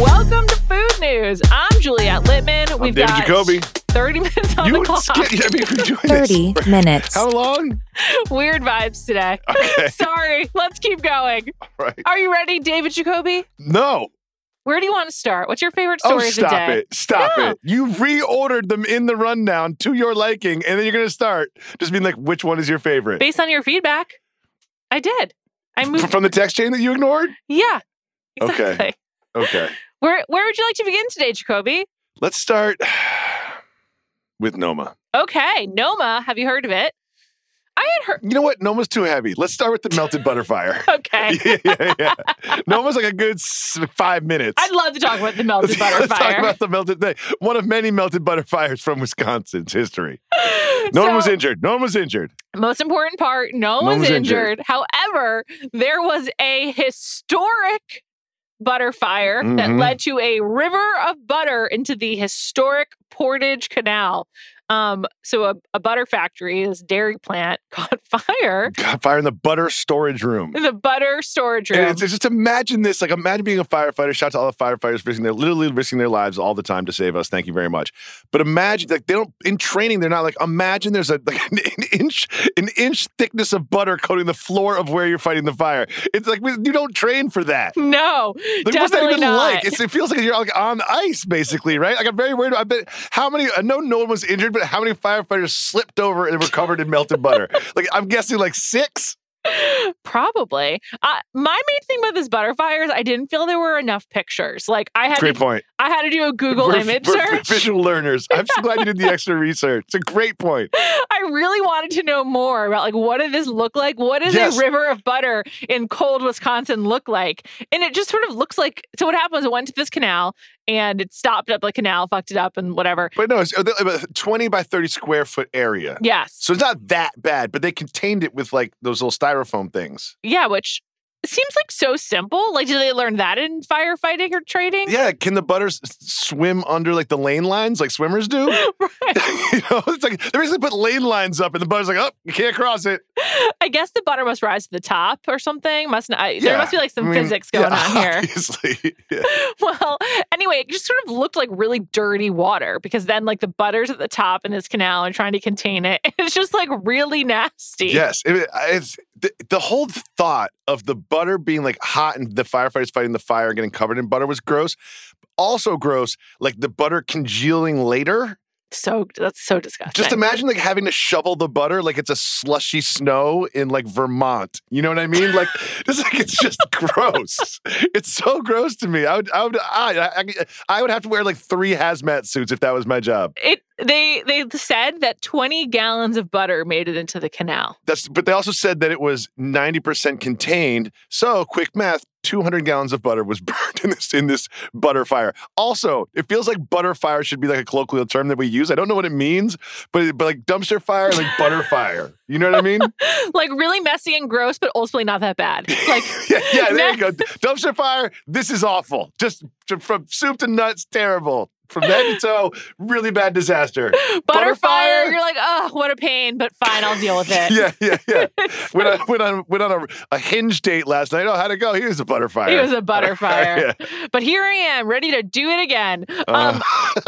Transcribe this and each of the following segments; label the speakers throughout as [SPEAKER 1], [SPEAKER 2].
[SPEAKER 1] Welcome to Food News. I'm Juliet Litman.
[SPEAKER 2] I'm
[SPEAKER 1] We've
[SPEAKER 2] David
[SPEAKER 1] got
[SPEAKER 2] Jacoby.
[SPEAKER 1] 30 minutes on
[SPEAKER 2] You
[SPEAKER 1] the
[SPEAKER 2] would
[SPEAKER 1] clock.
[SPEAKER 2] skip. I mean, we're doing
[SPEAKER 3] 30
[SPEAKER 2] this.
[SPEAKER 3] minutes.
[SPEAKER 2] How long?
[SPEAKER 1] Weird vibes today.
[SPEAKER 2] Okay.
[SPEAKER 1] Sorry. Let's keep going.
[SPEAKER 2] Right.
[SPEAKER 1] Are you ready, David Jacoby?
[SPEAKER 2] No.
[SPEAKER 1] Where do you want to start? What's your favorite
[SPEAKER 2] Oh,
[SPEAKER 1] story of the
[SPEAKER 2] stop
[SPEAKER 1] day?
[SPEAKER 2] it. Stop
[SPEAKER 1] No.
[SPEAKER 2] it. You reordered them in the rundown to your liking, and then you're going to start just being like, which one is your favorite?
[SPEAKER 1] Based on your feedback, I did. I moved.
[SPEAKER 2] From the text chain that you ignored?
[SPEAKER 1] yeah.
[SPEAKER 2] Okay.
[SPEAKER 1] Exactly.
[SPEAKER 2] Okay.
[SPEAKER 1] Where Where would you like to begin today, Jacoby?
[SPEAKER 2] Let's start with Noma.
[SPEAKER 1] Okay, Noma. Have you heard of it? I had heard.
[SPEAKER 2] You know what? Noma's too heavy. Let's start with the melted butter fire.
[SPEAKER 1] Okay.
[SPEAKER 2] yeah, yeah, yeah. Noma's like a good five minutes.
[SPEAKER 1] I'd love to talk about the melted butter
[SPEAKER 2] Let's talk about the melted thing. One of many melted butter fires from Wisconsin's history. No one was injured. No one was injured.
[SPEAKER 1] Most important part, no,
[SPEAKER 2] one
[SPEAKER 1] was
[SPEAKER 2] was
[SPEAKER 1] injured.
[SPEAKER 2] injured.
[SPEAKER 1] However, there was a historic butter fire that
[SPEAKER 2] Mhm.
[SPEAKER 1] led to a river of butter into the historic Portage Canal. Um, so a, a butter factory, this dairy plant, caught fire
[SPEAKER 2] Got fire in the butter storage room.
[SPEAKER 1] in the butter storage room.
[SPEAKER 2] it's, it's just imagine this. Like, imagine being a firefighter. Shout out to all the firefighters risking their literally risking their lives all the time to save us. Thank you very much. But imagine, like, they don't in training. They're not like. Imagine there's a like an, inch an inch thickness of butter coating the floor of where you're fighting the fire. It's like you don't train for that.
[SPEAKER 1] no,
[SPEAKER 2] Like, what's that even
[SPEAKER 1] not.
[SPEAKER 2] like? It's, it feels like you're like on ice, basically, right? Like I'm very worried. I bet how many. I know no one was injured, but how many firefighters slipped over and were covered in melted butter? Like I'm guessing like six.
[SPEAKER 1] Probably. Uh, my main thing about this butter fire is I didn't feel there were enough pictures. Like I had
[SPEAKER 2] Great
[SPEAKER 1] to,
[SPEAKER 2] point.
[SPEAKER 1] I had to do a Google
[SPEAKER 2] we're,
[SPEAKER 1] image
[SPEAKER 2] we're
[SPEAKER 1] search.
[SPEAKER 2] visual learners. I'm so glad you did the extra research. It's a great point.
[SPEAKER 1] I really wanted to know more about like what did this look like? What does
[SPEAKER 2] Yes.
[SPEAKER 1] a river of butter in cold Wisconsin look like? And it just sort of looks like so what happened was it went to this canal and it stopped up the canal, fucked it up and whatever.
[SPEAKER 2] But no, it's uh, a uh, 20 by 30 square foot area.
[SPEAKER 1] Yes.
[SPEAKER 2] So it's not that bad, but they contained it with like those little styrofoam things.
[SPEAKER 1] Yeah, which seems like so simple. Like did they learn that in firefighting or trading?
[SPEAKER 2] Yeah, can the butters swim under like the lane lines like swimmers do?
[SPEAKER 1] Right.
[SPEAKER 2] you know, it's like they basically put lane lines up and the butter's like, oh, you can't cross it.
[SPEAKER 1] I guess the butter must rise to the top or something. Must not, there must be like some
[SPEAKER 2] I mean,
[SPEAKER 1] physics going
[SPEAKER 2] yeah,
[SPEAKER 1] on here.
[SPEAKER 2] Obviously. Yeah.
[SPEAKER 1] Well, anyway, it just sort of looked like really dirty water because then like the butter's at the top in this canal and trying to contain it. It's just like really nasty.
[SPEAKER 2] Yes, it- it's the, the whole thought of the butter being like hot and the firefighters fighting the fire and getting covered in butter was gross. Also gross, like the butter congealing later
[SPEAKER 1] So that's so disgusting.
[SPEAKER 2] Just imagine like having to shovel the butter like it's a slushy snow in like Vermont. You know what I mean? Like, like it's just gross. It's so gross to me. I would, I would, I, I, I would have to wear like three hazmat suits if that was my job.
[SPEAKER 1] it they they said that 20 gallons of butter made it into the canal.
[SPEAKER 2] That's, but they also said that it was ninety percent contained. So, quick math: two hundred gallons of butter was burned in this in this butter fire. Also, it feels like butter fire should be like a colloquial term that we use. I don't know what it means, but but like dumpster fire, like butter fire. You know what I mean?
[SPEAKER 1] Like really messy and gross, but ultimately not that bad. Like
[SPEAKER 2] yeah, yeah. There you go. Dumpster fire. This is awful. Just from soup to nuts, terrible. From head to toe, really bad disaster.
[SPEAKER 1] butter, fire,
[SPEAKER 2] fire.
[SPEAKER 1] you're like, oh, what a pain, but fine, I'll deal with it.
[SPEAKER 2] Yeah, yeah, yeah. went on went on went on a, a hinge date last night. Oh, how'd it go? He was a butter
[SPEAKER 1] He was a butter fire.
[SPEAKER 2] Yeah.
[SPEAKER 1] But here I am, ready to do it again.
[SPEAKER 2] Uh,
[SPEAKER 1] Um,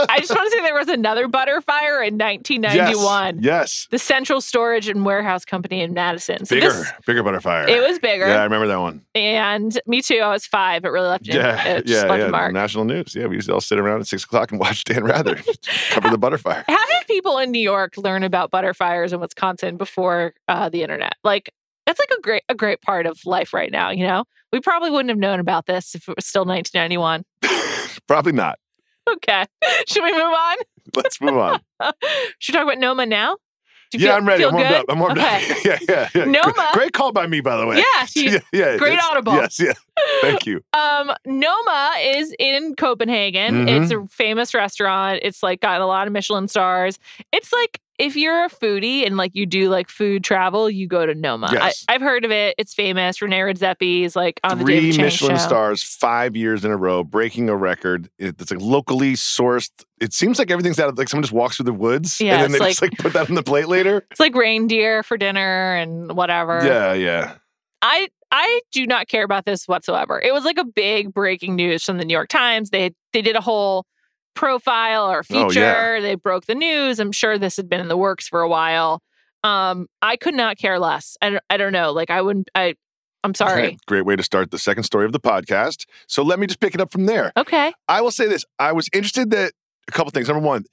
[SPEAKER 1] I just want to say there was another butter fire in 1991.
[SPEAKER 2] Yes. yes.
[SPEAKER 1] The Central Storage and Warehouse Company in Madison. So
[SPEAKER 2] Bigger,
[SPEAKER 1] this-
[SPEAKER 2] bigger butter fire.
[SPEAKER 1] it was bigger.
[SPEAKER 2] Yeah, I remember that one.
[SPEAKER 1] And me too. I was five. It really left,
[SPEAKER 2] Yeah,
[SPEAKER 1] it just
[SPEAKER 2] yeah, yeah. National news. Yeah, we used to all sit around at six o'clock and watch Dan Rather cover the butter fire.
[SPEAKER 1] How did people in New York learn about butter fires in Wisconsin before uh, the internet? Like that's like a great a great part of life right now. You know, we probably wouldn't have known about this if it was still 1991.
[SPEAKER 2] Probably not.
[SPEAKER 1] Okay, should we move on?
[SPEAKER 2] Let's move on.
[SPEAKER 1] Should we talk about Noma now?
[SPEAKER 2] Yeah,
[SPEAKER 1] feel-
[SPEAKER 2] I'm ready. I'm warmed
[SPEAKER 1] good?
[SPEAKER 2] up. I'm warmed
[SPEAKER 1] okay.
[SPEAKER 2] up. yeah, yeah, yeah.
[SPEAKER 1] Noma-
[SPEAKER 2] Great call by me, by the way.
[SPEAKER 1] Yeah,
[SPEAKER 2] yeah, yeah.
[SPEAKER 1] great audible.
[SPEAKER 2] Yes, yeah. Thank you.
[SPEAKER 1] Um, Noma is in Copenhagen.
[SPEAKER 2] Mhm.
[SPEAKER 1] It's a famous restaurant. It's like got a lot of Michelin stars. It's like if you're a foodie and like you do like food travel, you go to Noma.
[SPEAKER 2] Yes.
[SPEAKER 1] I, I've heard of it. It's famous. Rene Redzepi is like on the
[SPEAKER 2] Three
[SPEAKER 1] David Chang
[SPEAKER 2] Michelin
[SPEAKER 1] show.
[SPEAKER 2] stars, five years in a row, breaking a record. It- It's like locally sourced. It seems like everything's out of like someone just walks through the woods
[SPEAKER 1] Yeah,
[SPEAKER 2] and then they just like put that on the plate later.
[SPEAKER 1] It's like reindeer for dinner and whatever.
[SPEAKER 2] Yeah, yeah.
[SPEAKER 1] I I do not care about this whatsoever. It was like a big breaking news from the New York Times. They they did a whole profile or
[SPEAKER 2] Oh,
[SPEAKER 1] feature.
[SPEAKER 2] yeah.
[SPEAKER 1] They broke the news. I'm sure this had been in the works for a while. Um, I could not care less. I don't, I don't know. Like I wouldn't. I I'm sorry.
[SPEAKER 2] Great way to start the second story of the podcast. So let me just pick it up from there.
[SPEAKER 1] Okay.
[SPEAKER 2] I will say this. I was interested that a couple things. Number one,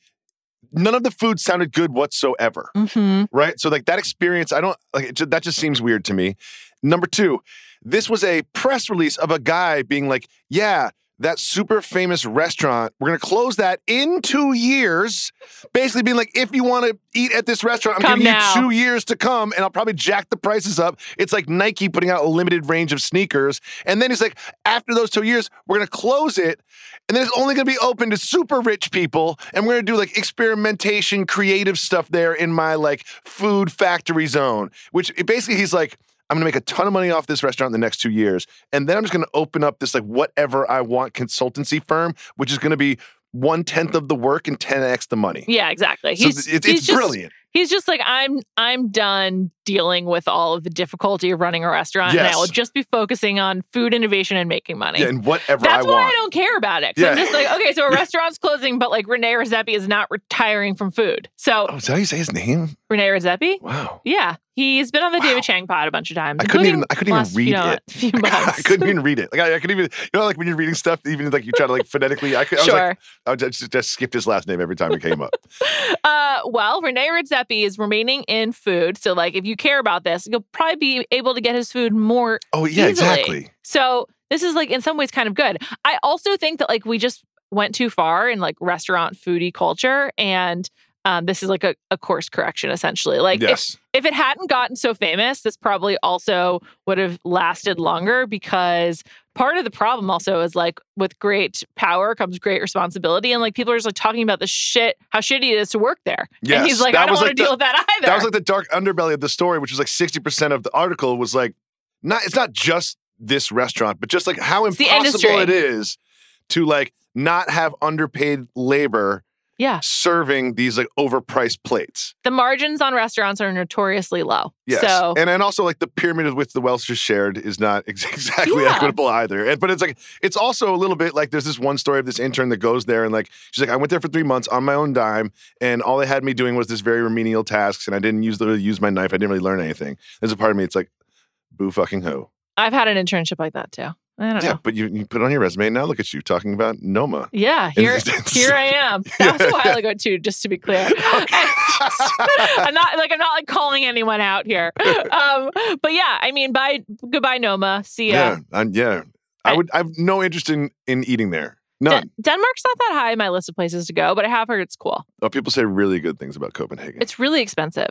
[SPEAKER 2] none of the food sounded good whatsoever.
[SPEAKER 1] hmm
[SPEAKER 2] right? So like that experience, I don't like it, that. Just seems weird to me. Number two, this was a press release of a guy being like, "Yeah, that super famous restaurant, we're gonna close that in two years." Basically, being like, "If you want to eat at this restaurant, I'm
[SPEAKER 1] Come
[SPEAKER 2] giving
[SPEAKER 1] now.
[SPEAKER 2] you two years to come, and I'll probably jack the prices up." It's like Nike putting out a limited range of sneakers, and then he's like, "After those two years, we're gonna close it." And then it's only going to be open to super rich people. And we're going to do like experimentation, creative stuff there in my like food factory zone, which it basically he's like, I'm going to make a ton of money off this restaurant in the next two years. And then I'm just going to open up this like whatever I want consultancy firm, which is going to be one tenth of the work and 10x the money.
[SPEAKER 1] Yeah, exactly.
[SPEAKER 2] So
[SPEAKER 1] He's,
[SPEAKER 2] th- it-
[SPEAKER 1] he's
[SPEAKER 2] it's
[SPEAKER 1] just,
[SPEAKER 2] brilliant.
[SPEAKER 1] He's just like I'm. I'm done dealing with all of the difficulty of running a restaurant, and I will just be focusing on food innovation and making money.
[SPEAKER 2] Yeah, and whatever
[SPEAKER 1] That's
[SPEAKER 2] I
[SPEAKER 1] why
[SPEAKER 2] want.
[SPEAKER 1] I don't care about it. 'Cause I'm just like, okay, so a restaurant's closing, but like Rene Redzepi is not retiring from food. So
[SPEAKER 2] oh, is that how you say his name?
[SPEAKER 1] Rene Redzepi,
[SPEAKER 2] Wow.
[SPEAKER 1] yeah, he's been on the
[SPEAKER 2] Wow.
[SPEAKER 1] David Chang pod a bunch of times.
[SPEAKER 2] I couldn't even I couldn't even read
[SPEAKER 1] few,
[SPEAKER 2] it.
[SPEAKER 1] Few
[SPEAKER 2] I couldn't even read it. Like I, I couldn't even, you know, like when you're reading stuff, even like you try to like phonetically. I, could, I was
[SPEAKER 1] Sure.
[SPEAKER 2] like, I would just, just skipped his last name every time it came up.
[SPEAKER 1] Uh, well, Rene Redzepi is remaining in food, so like if you care about this, you'll probably be able to get his food more
[SPEAKER 2] Oh yeah,
[SPEAKER 1] Easily.
[SPEAKER 2] exactly.
[SPEAKER 1] So this is like in some ways kind of good. I also think that like we just went too far in like restaurant foodie culture and um, this is like a, a course correction essentially. Like if,
[SPEAKER 2] yes.
[SPEAKER 1] if it hadn't gotten so famous, this probably also would have lasted longer because part of the problem also is like with great power comes great responsibility and like people are just like talking about the shit how shitty it is to work there.
[SPEAKER 2] Yes.
[SPEAKER 1] And he's like,
[SPEAKER 2] That
[SPEAKER 1] I don't want
[SPEAKER 2] like,
[SPEAKER 1] to
[SPEAKER 2] the-
[SPEAKER 1] deal with that either.
[SPEAKER 2] That was like the dark underbelly of the story, which was like sixty percent of the article was like not. It's not just this restaurant, but just like how
[SPEAKER 1] the
[SPEAKER 2] impossible it is to like not have underpaid labor
[SPEAKER 1] yeah.
[SPEAKER 2] serving these like overpriced plates.
[SPEAKER 1] The margins on restaurants are notoriously low.
[SPEAKER 2] Yes,
[SPEAKER 1] So
[SPEAKER 2] and and also like the pyramid with which the wealth is shared is not ex- exactly
[SPEAKER 1] Yeah.
[SPEAKER 2] equitable either. And but it's like it's also a little bit like there's this one story of this intern that goes there and like she's like I went there for three months on my own dime and all they had me doing was this very remedial tasks and I didn't use literally use my knife. I didn't really learn anything. There's a part of me it's like boo fucking who.
[SPEAKER 1] I've had an internship like that too. I don't
[SPEAKER 2] Yeah,
[SPEAKER 1] know.
[SPEAKER 2] but you, you put it on your resume. Now look at you talking about Noma.
[SPEAKER 1] Yeah, here, here I am. That was a while ago too, just to be clear. I'm not like I'm not like calling anyone out here. Um, but yeah, I mean, bye, goodbye, Noma. See ya.
[SPEAKER 2] Yeah, I'm, yeah. I would. I have no interest in in eating there.
[SPEAKER 1] Den-
[SPEAKER 2] None.
[SPEAKER 1] Denmark's not that high in my list of places to go, but I have heard it's cool.
[SPEAKER 2] Oh, people say really good things about Copenhagen.
[SPEAKER 1] It's really expensive.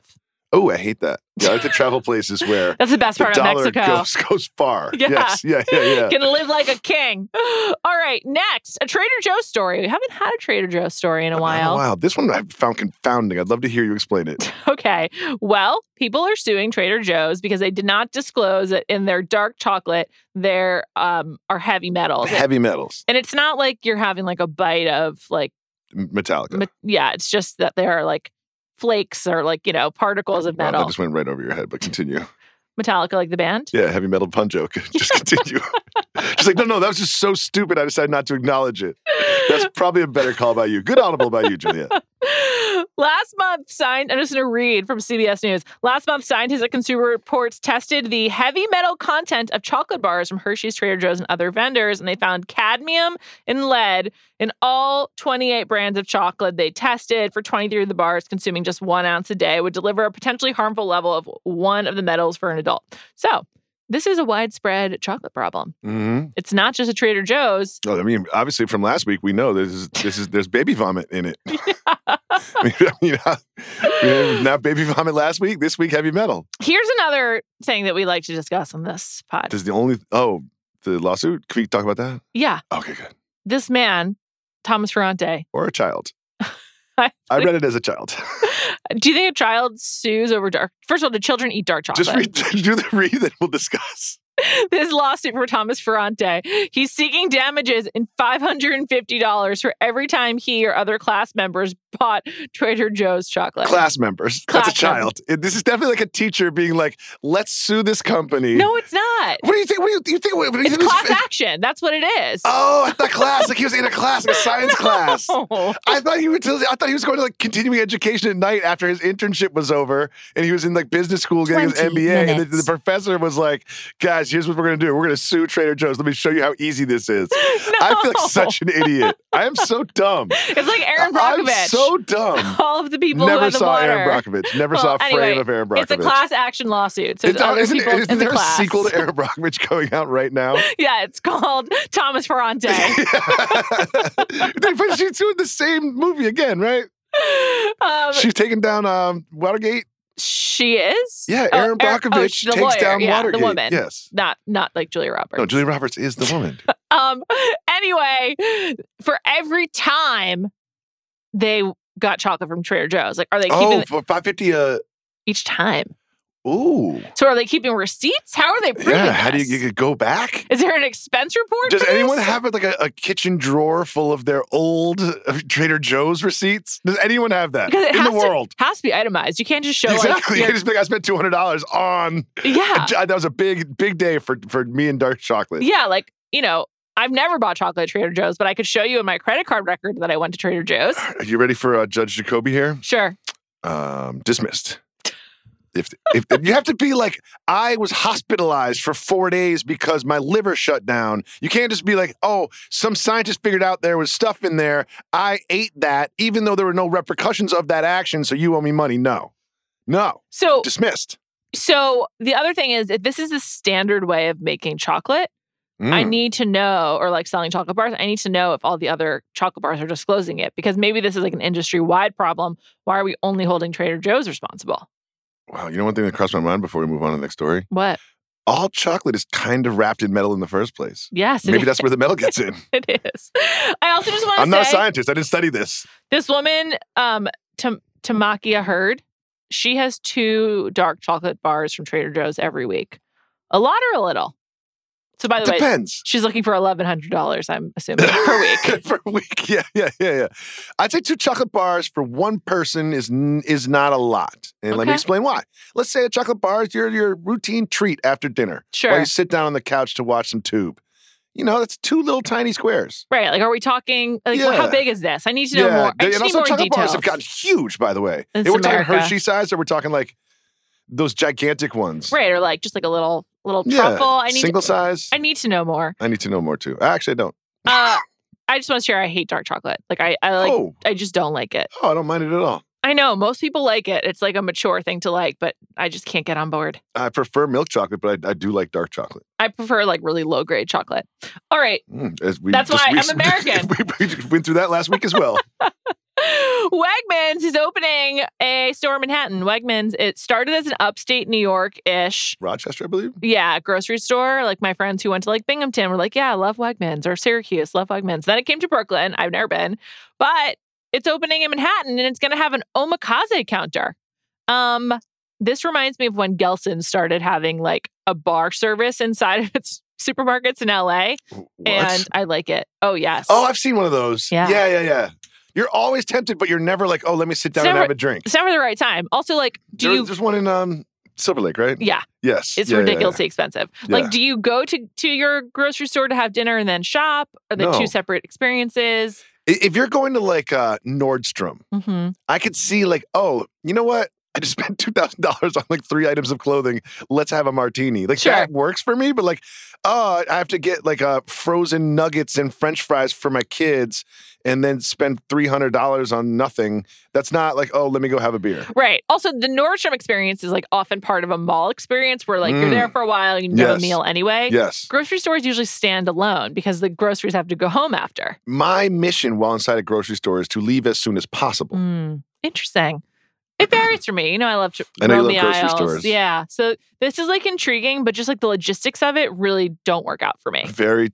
[SPEAKER 2] Oh, I hate that. Yeah, I like to travel places where
[SPEAKER 1] That's the best
[SPEAKER 2] the
[SPEAKER 1] part of
[SPEAKER 2] dollar
[SPEAKER 1] Mexico.
[SPEAKER 2] goes goes far.
[SPEAKER 1] Yeah.
[SPEAKER 2] Yes. Yeah. Yeah. Yeah.
[SPEAKER 1] Can live like a king. All right, next, a Trader Joe's story. We haven't had a Trader Joe's story in a while.
[SPEAKER 2] Wow. This one I found confounding. I'd love to hear you explain it.
[SPEAKER 1] Okay. Well, people are suing Trader Joe's because they did not disclose that in their dark chocolate there um, are heavy metals.
[SPEAKER 2] Heavy metals,
[SPEAKER 1] and it's not like you're having like a bite of like,
[SPEAKER 2] Metallica.
[SPEAKER 1] me- yeah, it's just that there are like flakes or like, you know, particles of
[SPEAKER 2] Wow,
[SPEAKER 1] metal.
[SPEAKER 2] that just went right over your head, but continue.
[SPEAKER 1] Metallica, like the band.
[SPEAKER 2] Yeah, heavy metal pun joke. just continue. Just like, no, no, that was just so stupid. I decided not to acknowledge it. That's probably a better call by you. Good audible by you, Julia.
[SPEAKER 1] Last month, signed, I'm just going to read from CBS News. Last month, scientists at Consumer Reports tested the heavy metal content of chocolate bars from Hershey's, Trader Joe's, and other vendors, and they found cadmium and lead in all 28 brands of chocolate they tested for 23 of the bars. Consuming just one ounce a day would deliver a potentially harmful level of one of the metals for an adult. So, this is a widespread chocolate problem.
[SPEAKER 2] hmm
[SPEAKER 1] It's not just a Trader Joe's.
[SPEAKER 2] Oh, I mean, obviously from last week, we know this is this is there's baby vomit in it. I mean, now baby vomit last week. This week, heavy metal.
[SPEAKER 1] Here's another thing that we like to discuss on this pod.
[SPEAKER 2] This is the only. Oh, the lawsuit. Can we talk about that?
[SPEAKER 1] yeah,
[SPEAKER 2] Okay, good.
[SPEAKER 1] this man, Thomas Ferrante.
[SPEAKER 2] Or a child.
[SPEAKER 1] I
[SPEAKER 2] I read it as a child.
[SPEAKER 1] Do you think a child sues over dark? First of all, do children eat dark chocolate?
[SPEAKER 2] Just read, do the read that we'll discuss.
[SPEAKER 1] this lawsuit for Thomas Ferrante. He's seeking damages in $550 for every time he or other class members bought Trader Joe's chocolate.
[SPEAKER 2] Class members. That's a
[SPEAKER 1] Class members.
[SPEAKER 2] child. It- this is definitely like a teacher being like, "Let's sue this company."
[SPEAKER 1] no, it's not.
[SPEAKER 2] What do you think? What do you, you think? What do you
[SPEAKER 1] It's
[SPEAKER 2] think
[SPEAKER 1] class
[SPEAKER 2] fa-
[SPEAKER 1] action. That's what it is.
[SPEAKER 2] Oh, I thought class. Like he was in a class, like a science class. I thought he would. I thought he was going to like continuing education at night after his internship was over, and he was in like business school getting his
[SPEAKER 3] 20
[SPEAKER 2] MBA. And the, the professor was like, "Guys, here's what we're going to do. We're going to sue Trader Joe's. Let me show you how easy this is." I feel like such an idiot. I am so dumb.
[SPEAKER 1] It's like Erin
[SPEAKER 2] I'm
[SPEAKER 1] Brockovich.
[SPEAKER 2] So dumb.
[SPEAKER 1] All of the people who
[SPEAKER 2] Never saw
[SPEAKER 1] water.
[SPEAKER 2] Erin Brockovich. Never
[SPEAKER 1] Well,
[SPEAKER 2] saw a frame
[SPEAKER 1] anyway,
[SPEAKER 2] of Erin Brockovich.
[SPEAKER 1] It's a class action lawsuit. So it's
[SPEAKER 2] isn't,
[SPEAKER 1] people
[SPEAKER 2] isn't
[SPEAKER 1] the
[SPEAKER 2] there
[SPEAKER 1] class.
[SPEAKER 2] a sequel to Erin Brockovich going out right now?
[SPEAKER 1] Yeah, it's called Thomas Ferrante.
[SPEAKER 2] but she's doing the same movie again, right?
[SPEAKER 1] um,
[SPEAKER 2] She's taking down um, Watergate.
[SPEAKER 1] she is.
[SPEAKER 2] Yeah,
[SPEAKER 1] Oh,
[SPEAKER 2] Erin
[SPEAKER 1] Erin-
[SPEAKER 2] Brockovich
[SPEAKER 1] oh,
[SPEAKER 2] takes
[SPEAKER 1] lawyer.
[SPEAKER 2] down
[SPEAKER 1] yeah,
[SPEAKER 2] Watergate.
[SPEAKER 1] The woman.
[SPEAKER 2] Yes.
[SPEAKER 1] Not not like Julia Roberts.
[SPEAKER 2] No, Julia Roberts is the woman.
[SPEAKER 1] Um. Anyway, for every time they got chocolate from Trader Joe's, like, are they keeping
[SPEAKER 2] oh, for five fifty. Uh,
[SPEAKER 1] each time?
[SPEAKER 2] ooh,
[SPEAKER 1] So are they keeping receipts? How are they proving
[SPEAKER 2] yeah. How do you, you could go back?
[SPEAKER 1] Is there an expense report?
[SPEAKER 2] Does anyone
[SPEAKER 1] this?
[SPEAKER 2] have like a, a kitchen drawer full of their old uh, Trader Joe's receipts? Does anyone have that
[SPEAKER 1] Because it
[SPEAKER 2] in the
[SPEAKER 1] to-
[SPEAKER 2] world?
[SPEAKER 1] Has to be itemized. You can't just show
[SPEAKER 2] exactly.
[SPEAKER 1] like
[SPEAKER 2] You just like, I spent two hundred dollars on.
[SPEAKER 1] yeah,
[SPEAKER 2] That was a big, big day for for me and dark chocolate.
[SPEAKER 1] yeah. Like you know, I've never bought chocolate at Trader Joe's, but I could show you in my credit card record that I went to Trader Joe's.
[SPEAKER 2] Are you ready for uh, Judge Jacoby here?
[SPEAKER 1] Sure.
[SPEAKER 2] um, dismissed. If, if if you have to be like, I was hospitalized for four days because my liver shut down. You can't just be like, oh, some scientist figured out there was stuff in there. I ate that, even though there were no repercussions of that action. So you owe me money. No, no,
[SPEAKER 1] So
[SPEAKER 2] dismissed.
[SPEAKER 1] so the other thing is, if this is the standard way of making chocolate. I
[SPEAKER 2] Mm.
[SPEAKER 1] need to know, or like selling chocolate bars, I need to know if all the other chocolate bars are disclosing it because maybe this is like an industry wide problem. Why are we only holding Trader Joe's responsible?
[SPEAKER 2] Wow, you know one thing that crossed my mind before we move on to the next story?
[SPEAKER 1] What?
[SPEAKER 2] All chocolate is kind of wrapped in metal in the first place.
[SPEAKER 1] Yes,
[SPEAKER 2] Maybe
[SPEAKER 1] is.
[SPEAKER 2] that's where the metal gets in.
[SPEAKER 1] it is. I also just want to say I'm
[SPEAKER 2] not a scientist. I didn't study this.
[SPEAKER 1] this woman, um, Tam- Tamakia Hurd, she has two dark chocolate bars from Trader Joe's every week. A lot or a little? So by the way,
[SPEAKER 2] Depends.
[SPEAKER 1] she's looking for eleven hundred dollars. I'm assuming per week.
[SPEAKER 2] per week. Yeah, yeah, yeah, yeah. I'd say two chocolate bars for one person is is not a lot, and let me explain why. Let's say a chocolate bar is your your routine treat after dinner,
[SPEAKER 1] Sure.
[SPEAKER 2] while you sit down on the couch to watch some tube. You know, that's two little tiny squares.
[SPEAKER 1] Right. Like, are we talking? Like, how big is this? I need to know
[SPEAKER 2] yeah,
[SPEAKER 1] more. I
[SPEAKER 2] and
[SPEAKER 1] need
[SPEAKER 2] also
[SPEAKER 1] more
[SPEAKER 2] chocolate
[SPEAKER 1] details.
[SPEAKER 2] bars have gotten huge. By the way,
[SPEAKER 1] It's
[SPEAKER 2] we're talking Hershey size, or we're talking like those gigantic ones.
[SPEAKER 1] right, or like just like a little little
[SPEAKER 2] Yeah,
[SPEAKER 1] truffle. I need
[SPEAKER 2] single
[SPEAKER 1] to,
[SPEAKER 2] size.
[SPEAKER 1] I need to know more.
[SPEAKER 2] I need to know more too. Actually, I don't.
[SPEAKER 1] Uh, I just want to share. I hate dark chocolate. Like I, I like.
[SPEAKER 2] oh,
[SPEAKER 1] I just don't like it.
[SPEAKER 2] oh, I don't mind it at all.
[SPEAKER 1] I know most people like it. It's like a mature thing to like, but I just can't get on board.
[SPEAKER 2] I prefer milk chocolate, but I, I do like dark chocolate.
[SPEAKER 1] I prefer like really low grade chocolate. All right.
[SPEAKER 2] Mm, we
[SPEAKER 1] That's why I'm American.
[SPEAKER 2] we, we went through that last week as well.
[SPEAKER 1] Wegmans is opening a store in Manhattan. Wegmans, it started as an upstate New York ish,
[SPEAKER 2] Rochester, I believe.
[SPEAKER 1] yeah, grocery store. Like my friends who went to like Binghamton were like, yeah, I love Wegmans or Syracuse, love Wegmans. Then it came to Brooklyn. I've never been, but it's opening in Manhattan and it's going to have an omakase counter. Um, this reminds me of when Gelson started having like a bar service inside of its supermarkets in LA,
[SPEAKER 2] What?
[SPEAKER 1] and I like it. Oh yes.
[SPEAKER 2] oh, I've seen one of those.
[SPEAKER 1] Yeah.
[SPEAKER 2] yeah, yeah, yeah. You're always tempted, but you're never like, oh, let me sit down
[SPEAKER 1] It's
[SPEAKER 2] and have a drink.
[SPEAKER 1] it's never the right time. Also, like, do
[SPEAKER 2] There-
[SPEAKER 1] you?
[SPEAKER 2] There's one in um, Silver Lake, right?
[SPEAKER 1] Yeah,
[SPEAKER 2] Yes.
[SPEAKER 1] it's
[SPEAKER 2] Yeah, yeah, yeah.
[SPEAKER 1] ridiculously expensive.
[SPEAKER 2] Yeah.
[SPEAKER 1] Like, do you go to to your grocery store to have dinner and then shop? Are they
[SPEAKER 2] No.
[SPEAKER 1] two separate experiences?
[SPEAKER 2] If you're going to like uh, Nordstrom,
[SPEAKER 1] hmm
[SPEAKER 2] I could see like, oh, you know what? I just spent two thousand dollars on like three items of clothing. Let's have a martini. Like
[SPEAKER 1] Sure.
[SPEAKER 2] that works for me. But like, oh, I have to get like uh, frozen nuggets and French fries for my kids, and then spend three hundred dollars on nothing. That's not like, oh, let me go have a beer.
[SPEAKER 1] Right. Also, the Nordstrom experience is like often part of a mall experience where like you're
[SPEAKER 2] Mm.
[SPEAKER 1] there for a while, you have
[SPEAKER 2] Yes.
[SPEAKER 1] a meal anyway.
[SPEAKER 2] Yes.
[SPEAKER 1] Grocery stores usually stand alone because the groceries have to go home after.
[SPEAKER 2] My mission while inside a grocery store is to leave as soon as possible.
[SPEAKER 1] Mm, interesting. It varies for me. You know, I love to
[SPEAKER 2] I know
[SPEAKER 1] roam the
[SPEAKER 2] grocery
[SPEAKER 1] aisles.
[SPEAKER 2] stores.
[SPEAKER 1] Yeah. So this is like intriguing, but just like the logistics of it really don't work out for me.
[SPEAKER 2] Very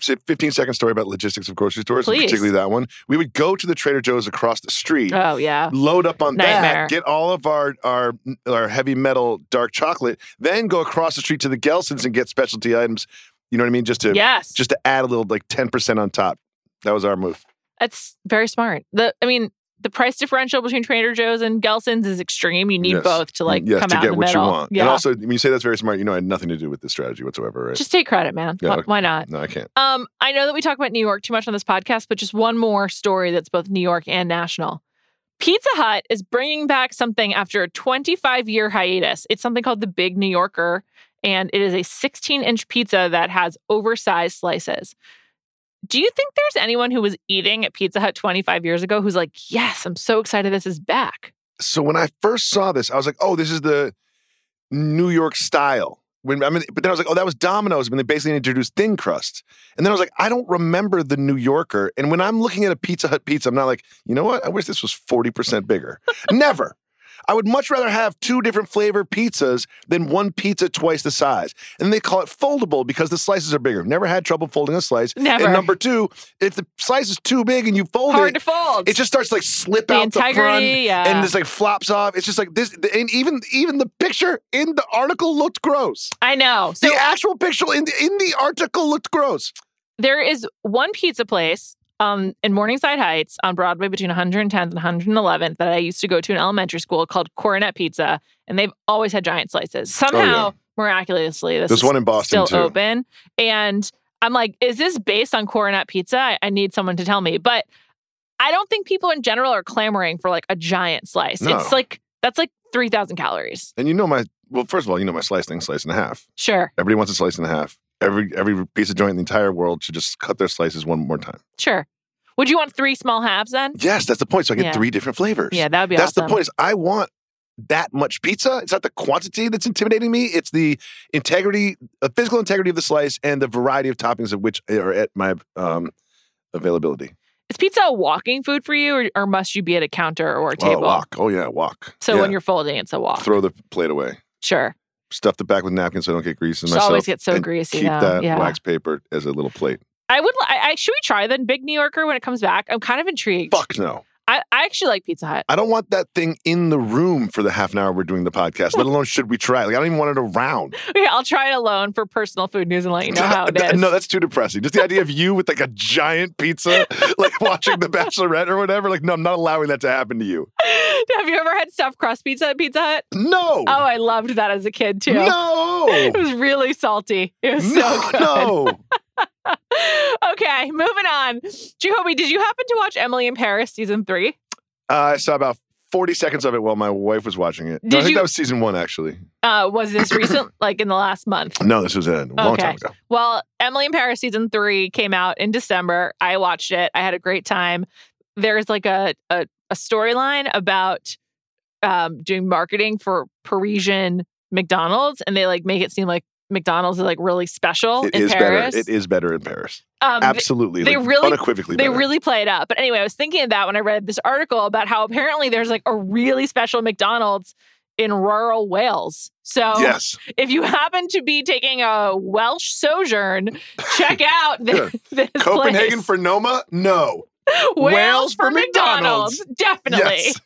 [SPEAKER 2] 15 second story about logistics of grocery stores,
[SPEAKER 1] Please.
[SPEAKER 2] particularly that one. We would go to the Trader Joe's across the street.
[SPEAKER 1] Oh yeah.
[SPEAKER 2] load up on
[SPEAKER 1] Nightmare.
[SPEAKER 2] that, get all of our, our our heavy metal dark chocolate, then go across the street to the Gelsons and get specialty items. You know what I mean? Just to
[SPEAKER 1] Yes.
[SPEAKER 2] just to add a little like ten percent on top. That was our move.
[SPEAKER 1] That's very smart. The I mean, the price differential between Trader Joe's and Gelson's is extreme. You need
[SPEAKER 2] Yes.
[SPEAKER 1] both to like
[SPEAKER 2] yes,
[SPEAKER 1] come
[SPEAKER 2] to
[SPEAKER 1] out
[SPEAKER 2] get
[SPEAKER 1] in the
[SPEAKER 2] what
[SPEAKER 1] middle.
[SPEAKER 2] you want.
[SPEAKER 1] Yeah.
[SPEAKER 2] And also, when you say that's very smart, you know, I had nothing to do with this strategy whatsoever, right?
[SPEAKER 1] just take credit, man.
[SPEAKER 2] Yeah,
[SPEAKER 1] why,
[SPEAKER 2] okay.
[SPEAKER 1] why not?
[SPEAKER 2] no, I can't.
[SPEAKER 1] Um, I know that we talk about New York too much on this podcast, but just one more story that's both New York and national. Pizza Hut is bringing back something after a 25 year hiatus. It's something called the Big New Yorker, and it is a 16 inch pizza that has oversized slices. Do you think there's anyone who was eating at Pizza Hut 25 years ago who's like, yes, I'm so excited this is back?
[SPEAKER 2] So when I first saw this, I was like, oh, this is the New York style. When I mean, but then I was like, oh, that was Domino's when they basically introduced thin crust. And then I was like, I don't remember the New Yorker. And when I'm looking at a Pizza Hut pizza, I'm not like, you know what? I wish this was 40% bigger. Never. I would much rather have two different flavor pizzas than one pizza twice the size. And they call it foldable because the slices are bigger. Never had trouble folding a slice.
[SPEAKER 1] Never.
[SPEAKER 2] And number two, if the slice is too big and you fold
[SPEAKER 1] Hard
[SPEAKER 2] it,
[SPEAKER 1] to fold.
[SPEAKER 2] it just starts to like slip
[SPEAKER 1] the
[SPEAKER 2] out the front
[SPEAKER 1] yeah.
[SPEAKER 2] and just like flops off. It's just like this, and even even the picture in the article looked gross.
[SPEAKER 1] I know. So
[SPEAKER 2] the actual picture in the in the article looked gross.
[SPEAKER 1] there is one pizza place um, in Morningside Heights on Broadway between 110th and 111th that I used to go to in elementary school called Koronet Pizza, and they've always had giant slices. Somehow, miraculously, this
[SPEAKER 2] There's one in Boston,
[SPEAKER 1] still
[SPEAKER 2] too.
[SPEAKER 1] open. And I'm like, is this based on Koronet Pizza? I, I need someone to tell me. But I don't think people in general are clamoring for like a giant slice.
[SPEAKER 2] No.
[SPEAKER 1] It's like that's like 3,000 calories.
[SPEAKER 2] And you know my well, first of all, you know my slice thing, slice and a half.
[SPEAKER 1] Sure,
[SPEAKER 2] Everybody wants a slice and a half. Every every piece of joint in the entire world should just cut their slices one more time.
[SPEAKER 1] sure. Would you want three small halves then?
[SPEAKER 2] Yes, that's the point. So I get
[SPEAKER 1] Yeah.
[SPEAKER 2] three different flavors.
[SPEAKER 1] Yeah, that would be
[SPEAKER 2] that's
[SPEAKER 1] awesome.
[SPEAKER 2] the point. Is I want that much pizza. It's not the quantity that's intimidating me. It's the integrity, the physical integrity of the slice, and the variety of toppings of which are at my um, availability.
[SPEAKER 1] Is pizza a walking food for you, or, or must you be at a counter or a
[SPEAKER 2] Oh,
[SPEAKER 1] table?
[SPEAKER 2] walk. Oh yeah, walk.
[SPEAKER 1] So
[SPEAKER 2] Yeah.
[SPEAKER 1] when you're folding, it's a walk.
[SPEAKER 2] throw the plate away,
[SPEAKER 1] sure.
[SPEAKER 2] Stuff the back with napkins so I don't get grease in myself.
[SPEAKER 1] always get so
[SPEAKER 2] and
[SPEAKER 1] greasy
[SPEAKER 2] Keep
[SPEAKER 1] though.
[SPEAKER 2] that
[SPEAKER 1] yeah.
[SPEAKER 2] wax paper as a little plate.
[SPEAKER 1] I would. I, I should we try the Big New Yorker when it comes back? I'm kind of intrigued.
[SPEAKER 2] Fuck no.
[SPEAKER 1] I, actually like Pizza Hut.
[SPEAKER 2] I don't want that thing in the room for the half an hour we're doing the podcast, let alone should we try it. Like, I don't even want it around.
[SPEAKER 1] Okay, I'll try it alone for personal food news and let you know how it is.
[SPEAKER 2] No, that's too depressing. Just the idea of you with like a giant pizza, like watching The Bachelorette or whatever. Like, no, I'm not allowing that to happen to you.
[SPEAKER 1] Have you ever had stuffed crust pizza at Pizza Hut?
[SPEAKER 2] No.
[SPEAKER 1] Oh, I loved that as a kid too.
[SPEAKER 2] No.
[SPEAKER 1] It was really salty. It was
[SPEAKER 2] no,
[SPEAKER 1] so good.
[SPEAKER 2] no.
[SPEAKER 1] okay, moving on. Jacoby, did you happen to watch Emily in Paris season three?
[SPEAKER 2] Uh, I saw about 40 seconds of it while my wife was watching it. No, I think
[SPEAKER 1] you-
[SPEAKER 2] that was season one, actually.
[SPEAKER 1] Uh, was this recent, like in the last month?
[SPEAKER 2] No, this was a long time ago.
[SPEAKER 1] Well, Emily in Paris season three came out in December. I watched it. I had a great time. There's like a a, a storyline about um, doing marketing for Parisian McDonald's, and they like make it seem like McDonald's is like really special
[SPEAKER 2] It
[SPEAKER 1] in
[SPEAKER 2] is
[SPEAKER 1] Paris.
[SPEAKER 2] better. It is better in Paris.
[SPEAKER 1] Um,
[SPEAKER 2] Absolutely.
[SPEAKER 1] they
[SPEAKER 2] like,
[SPEAKER 1] really-
[SPEAKER 2] unequivocally
[SPEAKER 1] they
[SPEAKER 2] better.
[SPEAKER 1] really play it up. But anyway, I was thinking of that when I read this article about how apparently there's like a really special McDonald's in rural Wales. So
[SPEAKER 2] Yes.
[SPEAKER 1] if you happen to be taking a Welsh sojourn, check out this, this
[SPEAKER 2] Copenhagen
[SPEAKER 1] place.
[SPEAKER 2] for Noma? No.
[SPEAKER 1] Wales,
[SPEAKER 2] Wales
[SPEAKER 1] for
[SPEAKER 2] for
[SPEAKER 1] McDonald's.
[SPEAKER 2] McDonald's.
[SPEAKER 1] Definitely.
[SPEAKER 2] Yes.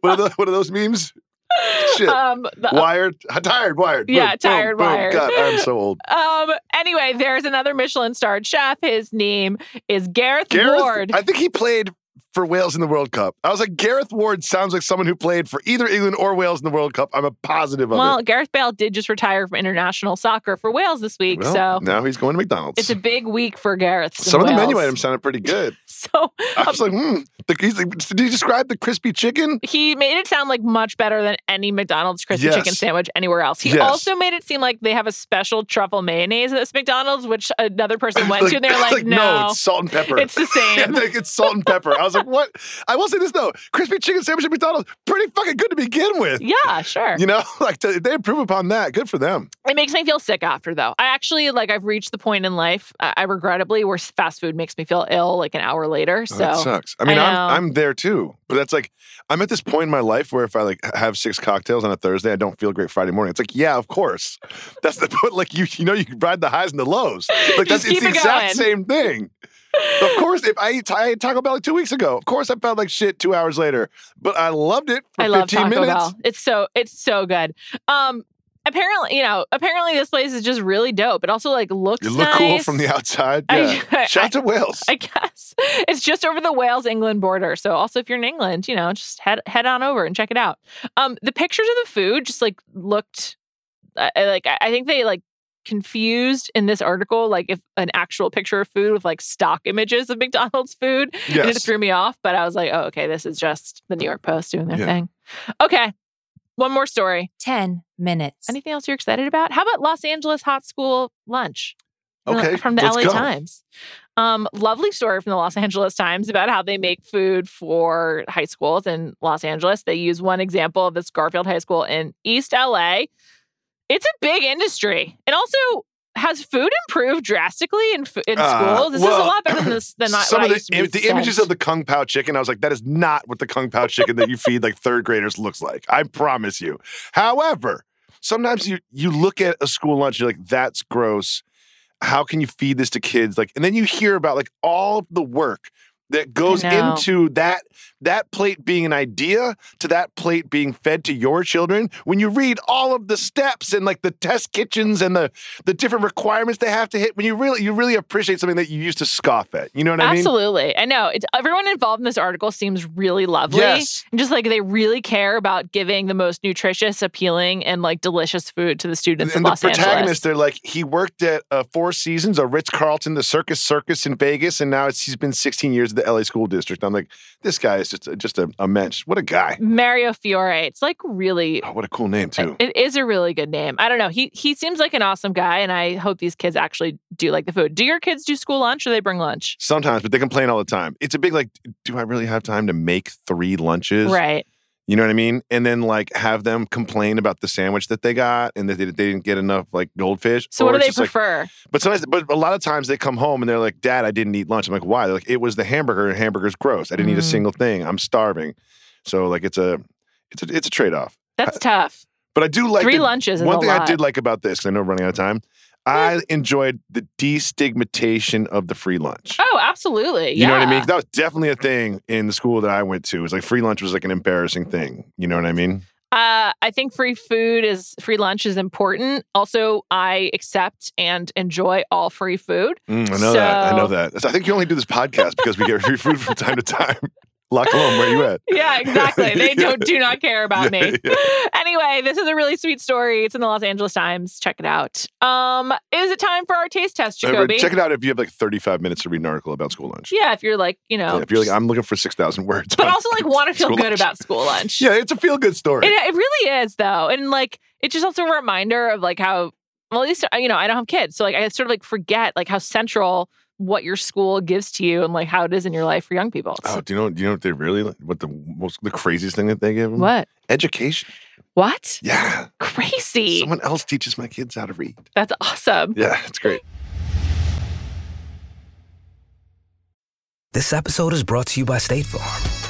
[SPEAKER 2] what, are those, what are those memes? Shit.
[SPEAKER 1] Um, the-
[SPEAKER 2] wired. Tired, wired. Boom,
[SPEAKER 1] Yeah,
[SPEAKER 2] boom,
[SPEAKER 1] tired,
[SPEAKER 2] boom.
[SPEAKER 1] wired.
[SPEAKER 2] God, I'm so old.
[SPEAKER 1] um, anyway, there's another Michelin starred chef. His name is Gareth,
[SPEAKER 2] Gareth,
[SPEAKER 1] Ward.
[SPEAKER 2] I think he played for Wales in the World Cup. I was like, Gareth Ward sounds like someone who played for either England or Wales in the World Cup. I'm a positive of
[SPEAKER 1] well,
[SPEAKER 2] it.
[SPEAKER 1] Gareth Bale did just retire from international soccer for Wales this week,
[SPEAKER 2] Well,
[SPEAKER 1] so
[SPEAKER 2] now he's going to McDonald's.
[SPEAKER 1] it's a big week for Gareth.
[SPEAKER 2] Some of the menu items sounded pretty good.
[SPEAKER 1] So
[SPEAKER 2] I was like, hmm. The, like, did he describe the crispy chicken?
[SPEAKER 1] he made it sound like much better than any McDonald's crispy
[SPEAKER 2] Yes.
[SPEAKER 1] chicken sandwich anywhere else. He
[SPEAKER 2] Yes.
[SPEAKER 1] also made it seem like they have a special truffle mayonnaise at this McDonald's, which another person went to, and they're like,
[SPEAKER 2] no, it's salt and pepper.
[SPEAKER 1] it's the
[SPEAKER 2] Yeah,
[SPEAKER 1] same.
[SPEAKER 2] like, it's salt and pepper. I was like, what? I will say this though, crispy chicken sandwich at McDonald's, pretty fucking good to begin with.
[SPEAKER 1] yeah, sure.
[SPEAKER 2] You know, like to, they improve upon that, good for them.
[SPEAKER 1] It makes me feel sick after, though. I actually like I've reached the point in life, I, I regrettably, where fast food makes me feel ill like an hour later.
[SPEAKER 2] Oh, that
[SPEAKER 1] So
[SPEAKER 2] sucks. I mean,
[SPEAKER 1] I
[SPEAKER 2] I'm. I'm there too, but that's like I'm at this point in my life where if I like have six cocktails on a Thursday, I don't feel great Friday morning. It's like, yeah, of course, that's the point. Like you, you know, you can ride the highs and the lows. Like that's it's the
[SPEAKER 1] it
[SPEAKER 2] exact same thing. Of course, if I ate, I ate Taco Bell like two weeks ago, of course I felt like shit two hours later, but I loved it for
[SPEAKER 1] I love
[SPEAKER 2] 15
[SPEAKER 1] Taco
[SPEAKER 2] minutes.
[SPEAKER 1] Bell. It's so it's so good. Um, apparently, you know, apparently this place is just really dope. It also like looks
[SPEAKER 2] You look cool from the outside. Yeah.
[SPEAKER 1] I-
[SPEAKER 2] Shout out to Wales.
[SPEAKER 1] I guess it's just over the Wales England border. So also if you're in England, you know, just head head on over and check it out. Um, the pictures of the food just like looked uh, like I think they like confused in this article like if an actual picture of food with like stock images of McDonald's food and it
[SPEAKER 2] yes.
[SPEAKER 1] threw me off but I was like oh okay this is just the New York Post doing their
[SPEAKER 2] Yeah.
[SPEAKER 1] thing. Okay. One more story.
[SPEAKER 3] 10 minutes.
[SPEAKER 1] Anything else you're excited about? How about Los Angeles hot school lunch? From the-
[SPEAKER 2] Okay,
[SPEAKER 1] From the
[SPEAKER 2] let's
[SPEAKER 1] LA
[SPEAKER 2] go.
[SPEAKER 1] Times. Um, lovely story from the Los Angeles Times about how they make food for high schools in Los Angeles. They use one example of this Garfield High School in East LA. It's a big industry. And also, has food improved drastically in, in
[SPEAKER 2] Uh,
[SPEAKER 1] schools? This is a lot better than this than
[SPEAKER 2] Some of the, the images of the kung pao chicken, I was like, that is not what the kung pao chicken that you feed like third graders looks like. I promise you. However, sometimes you you look at a school lunch, you're like, that's gross. How can you feed this to kids? Like, and then you hear about like all the work that goes into that that plate being an idea to that plate being fed to your children when you read all of the steps and like the test kitchens and the the different requirements they have to hit when you really you really appreciate something that you used to scoff at you know what i mean
[SPEAKER 1] Absolutely. I know. It's everyone involved in this article seems really lovely.
[SPEAKER 2] Yes.
[SPEAKER 1] And just like they really care about giving the most nutritious, appealing, and like delicious food to the students
[SPEAKER 2] and the
[SPEAKER 1] Los
[SPEAKER 2] protagonist,
[SPEAKER 1] Angeles.
[SPEAKER 2] they're like, he worked at uh, Four Seasons, a Ritz Carlton, the Circus Circus in Vegas, and now it's, he's been 16 years the LA School District. I'm like, this guy is just just a, a mensch. What a guy!
[SPEAKER 1] Mario Fiore. It's like really
[SPEAKER 2] Oh, what a cool name too.
[SPEAKER 1] it is a really good name. I don't know. He he seems like an awesome guy, and I hope these kids actually do like the food. Do your kids do school lunch or they bring lunch?
[SPEAKER 2] Sometimes, but they complain all the time. It's a big like, do I really have time to make three lunches?
[SPEAKER 1] Right.
[SPEAKER 2] You know what I mean? And then like have them complain about the sandwich that they got and that they, they didn't get enough like goldfish.
[SPEAKER 1] So
[SPEAKER 2] Or
[SPEAKER 1] what do they
[SPEAKER 2] just like,
[SPEAKER 1] prefer?
[SPEAKER 2] But sometimes, but a lot of times they come home and they're like, "Dad, I didn't eat lunch." I'm like, "Why?" They're like, "It was the hamburger, and hamburger's gross. I didn't eat a
[SPEAKER 1] Mm.
[SPEAKER 2] single thing. I'm starving." So like, it's a, it's a, it's a trade off.
[SPEAKER 1] That's tough.
[SPEAKER 2] But I do like
[SPEAKER 1] Three
[SPEAKER 2] the-
[SPEAKER 1] lunches
[SPEAKER 2] One thing
[SPEAKER 1] lot.
[SPEAKER 2] I did like about this, because I know we're running out of time. I enjoyed the destigmatization of the free lunch.
[SPEAKER 1] Oh, absolutely.
[SPEAKER 2] You know what I mean? That was definitely a thing in the school that I went to. It was like free lunch was like an embarrassing thing. You know what I mean?
[SPEAKER 1] Uh, I think free food is free lunch is important. Also, I accept and enjoy all free food.
[SPEAKER 2] Mm, I know that. I know that. I think you only do this podcast because we get free food from time to time. Colombe, where you at?
[SPEAKER 1] Yeah, exactly. They don't do not care about
[SPEAKER 2] Yeah,
[SPEAKER 1] me.
[SPEAKER 2] yeah.
[SPEAKER 1] Anyway, this is a really sweet story. It's in the Los Angeles Times. Check it out. Um, is it time for our taste test, Jacoby?
[SPEAKER 2] check it out if you have like 35 minutes to read an article about school lunch.
[SPEAKER 1] Yeah, if you're like, you know,
[SPEAKER 2] Yeah, if you're like, I'm looking for 6,000 words.
[SPEAKER 1] but also like want to feel good
[SPEAKER 2] lunch.
[SPEAKER 1] about school lunch.
[SPEAKER 2] Yeah, it's a feel good story.
[SPEAKER 1] It, it really is though. And like it's just also a reminder of like how well at least you know, I don't have kids. So like I sort of like forget like how central what your school gives to you and like how it is in your life for young people.
[SPEAKER 2] Oh, do you know? Do you know what they really what the most the craziest thing that they give them?
[SPEAKER 1] what?
[SPEAKER 2] Education.
[SPEAKER 1] What?
[SPEAKER 2] Yeah,
[SPEAKER 1] Crazy.
[SPEAKER 2] someone else teaches my kids how to read.
[SPEAKER 1] That's awesome.
[SPEAKER 2] Yeah, it's great.
[SPEAKER 3] This episode is brought to you by State Farm.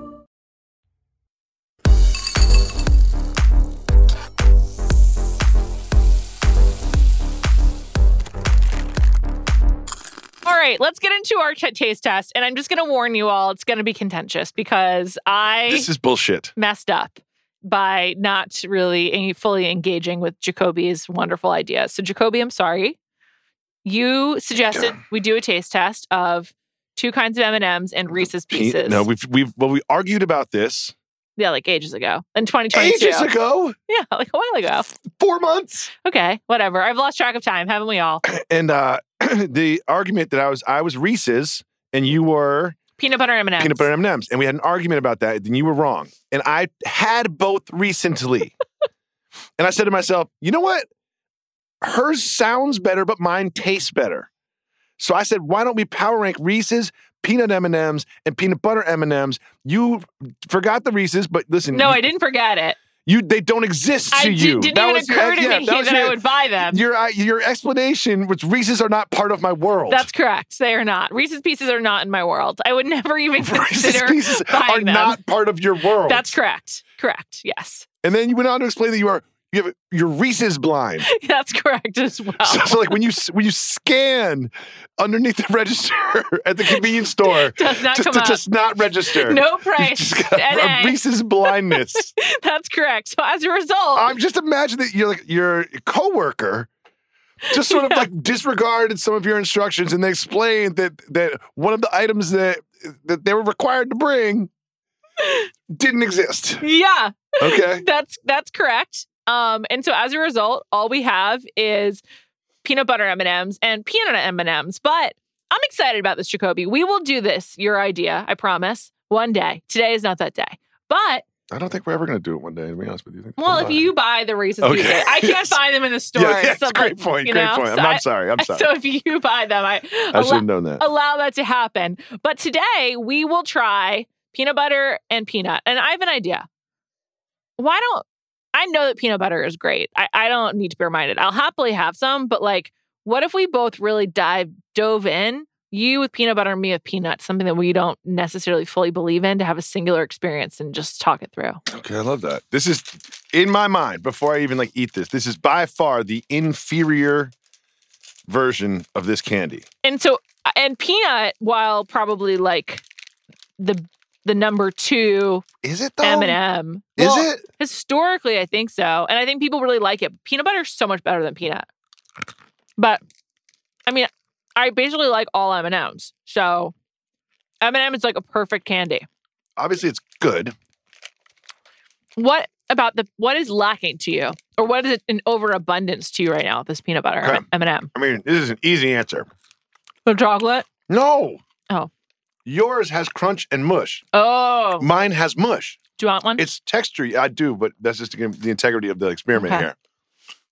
[SPEAKER 1] right, let's get into our t- taste test. And I'm just going to warn you all, it's going to be contentious because I
[SPEAKER 2] This is bullshit.
[SPEAKER 1] messed up by not really fully engaging with Jacoby's wonderful idea. So, Jacoby, I'm sorry. You suggested we do a taste test of two kinds of M&Ms and Reese's
[SPEAKER 2] Pe-
[SPEAKER 1] Pieces.
[SPEAKER 2] No, we've we've well, we argued about this
[SPEAKER 1] yeah, like ages ago. In 2022.
[SPEAKER 2] ages ago,
[SPEAKER 1] Yeah, like a while ago.
[SPEAKER 2] four months.
[SPEAKER 1] Okay, whatever. I've lost track of time, haven't we all?
[SPEAKER 2] And uh the argument that I was I was Reese's and you were
[SPEAKER 1] Peanut butter M&Ms.
[SPEAKER 2] peanut butter M&Ms, and we had an argument about that. Then you were wrong, and I had both recently. and I said to myself, you know what? Hers sounds better, but mine tastes better. So I said, why don't we power rank Reese's, peanut M&Ms, and peanut butter M&Ms? You forgot the Reese's, but listen,
[SPEAKER 1] No,
[SPEAKER 2] you,
[SPEAKER 1] I didn't forget it.
[SPEAKER 2] You they don't exist to
[SPEAKER 1] I
[SPEAKER 2] you.
[SPEAKER 1] did,
[SPEAKER 2] That
[SPEAKER 1] not
[SPEAKER 2] was
[SPEAKER 1] even
[SPEAKER 2] your-
[SPEAKER 1] occur to
[SPEAKER 2] yeah,
[SPEAKER 1] me
[SPEAKER 2] that
[SPEAKER 1] that, I would buy them.
[SPEAKER 2] Your uh, your explanation was Reese's are not part of my world.
[SPEAKER 1] That's correct. They are not. Reese's Pieces are not in my world. I would never even consider
[SPEAKER 2] Reese's
[SPEAKER 1] Pieces
[SPEAKER 2] are
[SPEAKER 1] them.
[SPEAKER 2] not part of your world.
[SPEAKER 1] That's correct. Correct. Yes.
[SPEAKER 2] And then you went on to explain that you are you have you're Reese's blind.
[SPEAKER 1] That's correct as well.
[SPEAKER 2] So, so like when you when you scan underneath the register at the convenience store,
[SPEAKER 1] Does not
[SPEAKER 2] just
[SPEAKER 1] come
[SPEAKER 2] to
[SPEAKER 1] up.
[SPEAKER 2] just not register.
[SPEAKER 1] No price.
[SPEAKER 2] a
[SPEAKER 1] NA.
[SPEAKER 2] Reese's blindness.
[SPEAKER 1] That's correct. So as a result,
[SPEAKER 2] I'm just imagine that you're like your coworker just sort of like disregarded some of your instructions and they explained that that one of the items that that they were required to bring didn't exist.
[SPEAKER 1] yeah,
[SPEAKER 2] Okay.
[SPEAKER 1] that's that's correct. Um, and so as a result, all we have is peanut butter M and M's and peanut M and M's. But I'm excited about this, Jacoby. We will do this. Your idea, I promise. One day. Today is not that day. But
[SPEAKER 2] I don't think we're ever going to do it one day. To be honest with you,
[SPEAKER 1] well, if you buy the Reese's
[SPEAKER 2] Okay.
[SPEAKER 1] Pieces, I can't
[SPEAKER 2] Yes.
[SPEAKER 1] find them in the store.
[SPEAKER 2] yeah, yeah,
[SPEAKER 1] So,
[SPEAKER 2] great point.
[SPEAKER 1] you
[SPEAKER 2] Great point. I'm,
[SPEAKER 1] so I-
[SPEAKER 2] sorry. I'm sorry.
[SPEAKER 1] So if you buy them, I,
[SPEAKER 2] I should have known that.
[SPEAKER 1] allow that to happen. But today we will try peanut butter and peanut. And I have an idea. Why don't I know that peanut butter is great? I, I don't need to be reminded. I'll happily have some, but like, what if we both really dive dove in? You with peanut butter, me with peanuts, something that we don't necessarily fully believe in to have a singular experience and just talk it through.
[SPEAKER 2] Okay, I love that. This is in my mind before I even like eat this. This is by far the inferior version of this candy.
[SPEAKER 1] And so uh, and peanut, while probably like the the number two
[SPEAKER 2] Is it though?
[SPEAKER 1] M and M.
[SPEAKER 2] Is it?
[SPEAKER 1] Historically, I think so, and I think people really like it. Peanut butter is so much better than peanut. But I mean, I basically like all M and M's. So M and M is like a perfect candy.
[SPEAKER 2] Obviously, it's good.
[SPEAKER 1] What about the what is lacking to you, or what is it in overabundance to you right now? This peanut butter
[SPEAKER 2] Okay.
[SPEAKER 1] M and M,
[SPEAKER 2] I mean, this is an easy answer.
[SPEAKER 1] the chocolate.
[SPEAKER 2] No. Yours has crunch and mush.
[SPEAKER 1] Oh,
[SPEAKER 2] Mine has mush.
[SPEAKER 1] do you want one?
[SPEAKER 2] It's texture. I do, but that's just the integrity of the experiment
[SPEAKER 1] Okay.
[SPEAKER 2] here.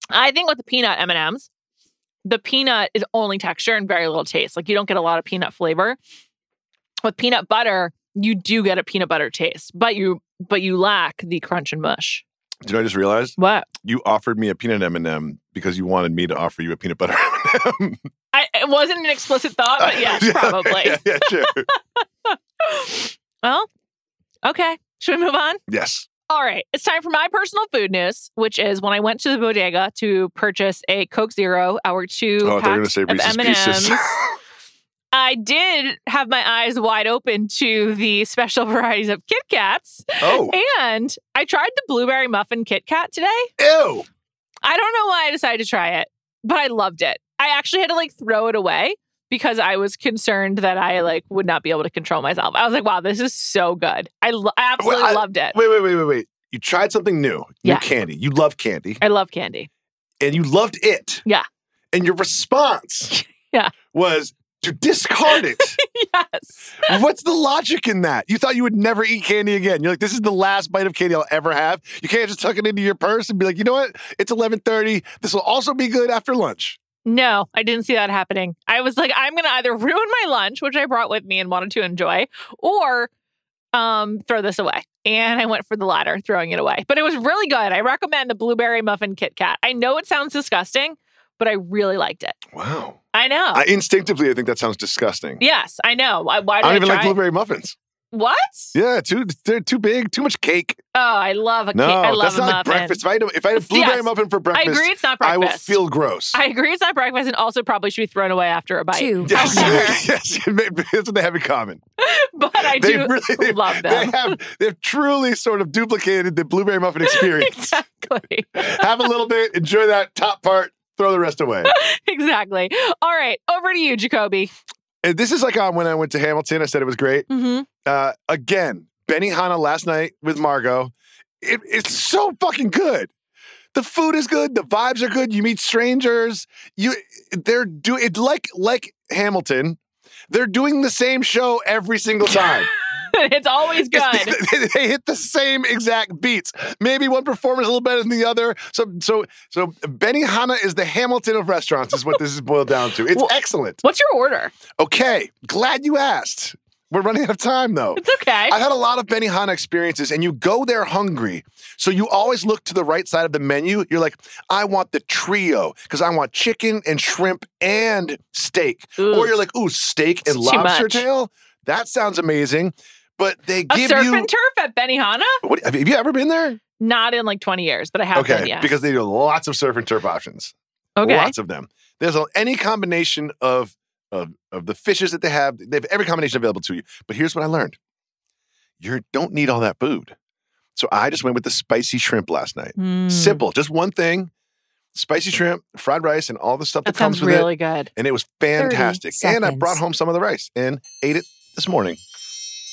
[SPEAKER 1] I think with the peanut M and M's, the peanut is only texture and very little taste. Like you don't get a lot of peanut flavor. With peanut butter, you do get a peanut butter taste, but you but you lack the crunch and mush.
[SPEAKER 2] Did I just realize
[SPEAKER 1] What?
[SPEAKER 2] you offered me a peanut M&M because you wanted me to offer you a peanut butter M&M?
[SPEAKER 1] I, it wasn't an explicit thought, but yes,
[SPEAKER 2] Yeah,
[SPEAKER 1] probably.
[SPEAKER 2] Yeah, yeah, sure.
[SPEAKER 1] Well, okay. Should we move on?
[SPEAKER 2] yes.
[SPEAKER 1] All right, it's time for my personal food news, which is when I went to the bodega to purchase a Coke Zero, our two
[SPEAKER 2] Oh, they're
[SPEAKER 1] packs
[SPEAKER 2] say
[SPEAKER 1] of M&Ms. I did have my eyes wide open to the special varieties of Kit Kats,
[SPEAKER 2] oh,
[SPEAKER 1] and I tried the blueberry muffin Kit Kat today.
[SPEAKER 2] ew.
[SPEAKER 1] I don't know why I decided to try it, but I loved it. I actually had to like throw it away because I was concerned that I mm-hmm. like would not be able to control myself. I was like, "Wow, this is so good! I, lo- I absolutely
[SPEAKER 2] I-
[SPEAKER 1] loved it.
[SPEAKER 2] Wait, wait, wait, wait, wait. You tried something new. New
[SPEAKER 1] Yeah.
[SPEAKER 2] candy. You love candy.
[SPEAKER 1] I love candy.
[SPEAKER 2] And you loved it.
[SPEAKER 1] Yeah.
[SPEAKER 2] And your response
[SPEAKER 1] Yeah.
[SPEAKER 2] was to discard it.
[SPEAKER 1] yes,
[SPEAKER 2] What's the logic in that? You thought you would never eat candy again. You're like, this is the last bite of candy I'll ever have. You can't just tuck it into your purse and be like, you know what? It's 11:30. This will also be good after lunch.
[SPEAKER 1] No, I didn't see that happening. I was like, I'm gonna either ruin my lunch, which I brought with me and wanted to enjoy, or um throw this away. And I went for the latter, throwing it away. But it was really good. I recommend the blueberry muffin Kit Kat. I know it sounds disgusting, but I really liked it.
[SPEAKER 2] Wow.
[SPEAKER 1] I know.
[SPEAKER 2] I instinctively I think that sounds disgusting.
[SPEAKER 1] yes, I know. Why, why
[SPEAKER 2] I don't
[SPEAKER 1] I,
[SPEAKER 2] even like blueberry muffins.
[SPEAKER 1] What?
[SPEAKER 2] Yeah, too they're too big, too much cake.
[SPEAKER 1] Oh, I love a
[SPEAKER 2] No,
[SPEAKER 1] cake. I love
[SPEAKER 2] that's
[SPEAKER 1] a
[SPEAKER 2] not
[SPEAKER 1] muffin.
[SPEAKER 2] like breakfast. If I had a, if I had a blueberry
[SPEAKER 1] Yes.
[SPEAKER 2] muffin for breakfast,
[SPEAKER 1] I
[SPEAKER 2] breakfast,
[SPEAKER 1] agree it's not breakfast.
[SPEAKER 2] I
[SPEAKER 1] breakfast.
[SPEAKER 2] will feel gross.
[SPEAKER 1] I agree it's not breakfast and also probably should be thrown away after a bite.
[SPEAKER 4] Two.
[SPEAKER 2] Yes,
[SPEAKER 1] However,
[SPEAKER 2] yes, that's what they have in common.
[SPEAKER 1] but I
[SPEAKER 2] They
[SPEAKER 1] do
[SPEAKER 2] really they,
[SPEAKER 1] love
[SPEAKER 2] They
[SPEAKER 1] them.
[SPEAKER 2] have they've truly sort of duplicated the blueberry muffin experience.
[SPEAKER 1] exactly.
[SPEAKER 2] have a little bit, enjoy that top part, throw the rest away.
[SPEAKER 1] exactly. All right, over to you, Jacoby.
[SPEAKER 2] And this is like on when I went to Hamilton. I said it was great.
[SPEAKER 1] hmm
[SPEAKER 2] Uh, again, Benihana last night with Margot. It, it's so fucking good. The food is good. The vibes are good. You meet strangers. You they're do it like like Hamilton. They're doing the same show every single time.
[SPEAKER 1] it's always good.
[SPEAKER 2] It's- they hit the same exact beats. Maybe one performer is a little better than the other. So so so Benihana is the Hamilton of restaurants, is what this is boiled down to. It's
[SPEAKER 1] Well-
[SPEAKER 2] excellent.
[SPEAKER 1] What's your order?
[SPEAKER 2] Okay, glad you asked. We're running out of time though.
[SPEAKER 1] It's okay.
[SPEAKER 2] I've had a lot of Benihana experiences, and you go there hungry. So you always look to the right side of the menu. You're like, I want the trio because I want chicken and shrimp and steak.
[SPEAKER 1] Ooh.
[SPEAKER 2] Or you're like, ooh, steak and
[SPEAKER 1] It's
[SPEAKER 2] lobster tail? That sounds amazing. But they
[SPEAKER 1] a
[SPEAKER 2] give
[SPEAKER 1] surf
[SPEAKER 2] you.
[SPEAKER 1] Surf and turf at Benihana?
[SPEAKER 2] What, have you ever been there?
[SPEAKER 1] Not in like 20 years, but I have
[SPEAKER 2] okay,
[SPEAKER 1] been, yes.
[SPEAKER 2] because they do lots of surf and turf options.
[SPEAKER 1] okay.
[SPEAKER 2] Lots of them. There's any combination of, of of the fishes that they have. They have every combination available to you. But here's what I learned: you don't need all that food. So I just went with the spicy shrimp last night.
[SPEAKER 1] Mm,
[SPEAKER 2] Simple, just one thing: spicy shrimp, fried rice, and all the stuff that,
[SPEAKER 1] That
[SPEAKER 2] comes with
[SPEAKER 1] really
[SPEAKER 2] it.
[SPEAKER 1] Really good.
[SPEAKER 2] And it was fantastic. And I brought home some of the rice and ate it this morning.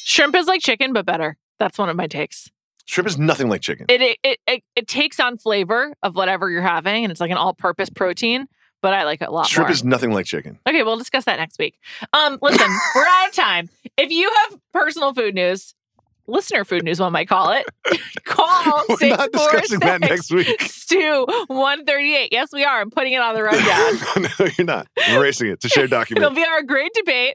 [SPEAKER 1] Shrimp is like chicken, but better. That's one of my takes.
[SPEAKER 2] Shrimp is nothing like chicken.
[SPEAKER 1] It it, it it it takes on flavor of whatever you're having, and it's like an all-purpose protein. But I like it a lot
[SPEAKER 2] Shrimp
[SPEAKER 1] more.
[SPEAKER 2] is nothing like chicken.
[SPEAKER 1] Okay, we'll discuss that next week. Um, listen, we're out of time. If you have personal food news, listener food news, one might call it, call
[SPEAKER 2] We're not discussing that next week.
[SPEAKER 1] Stu one thirty eight. Yes, we are. I'm putting it on the rundown.
[SPEAKER 2] no, you're not. I'm erasing it. It's a shared
[SPEAKER 1] It'll be our great debate: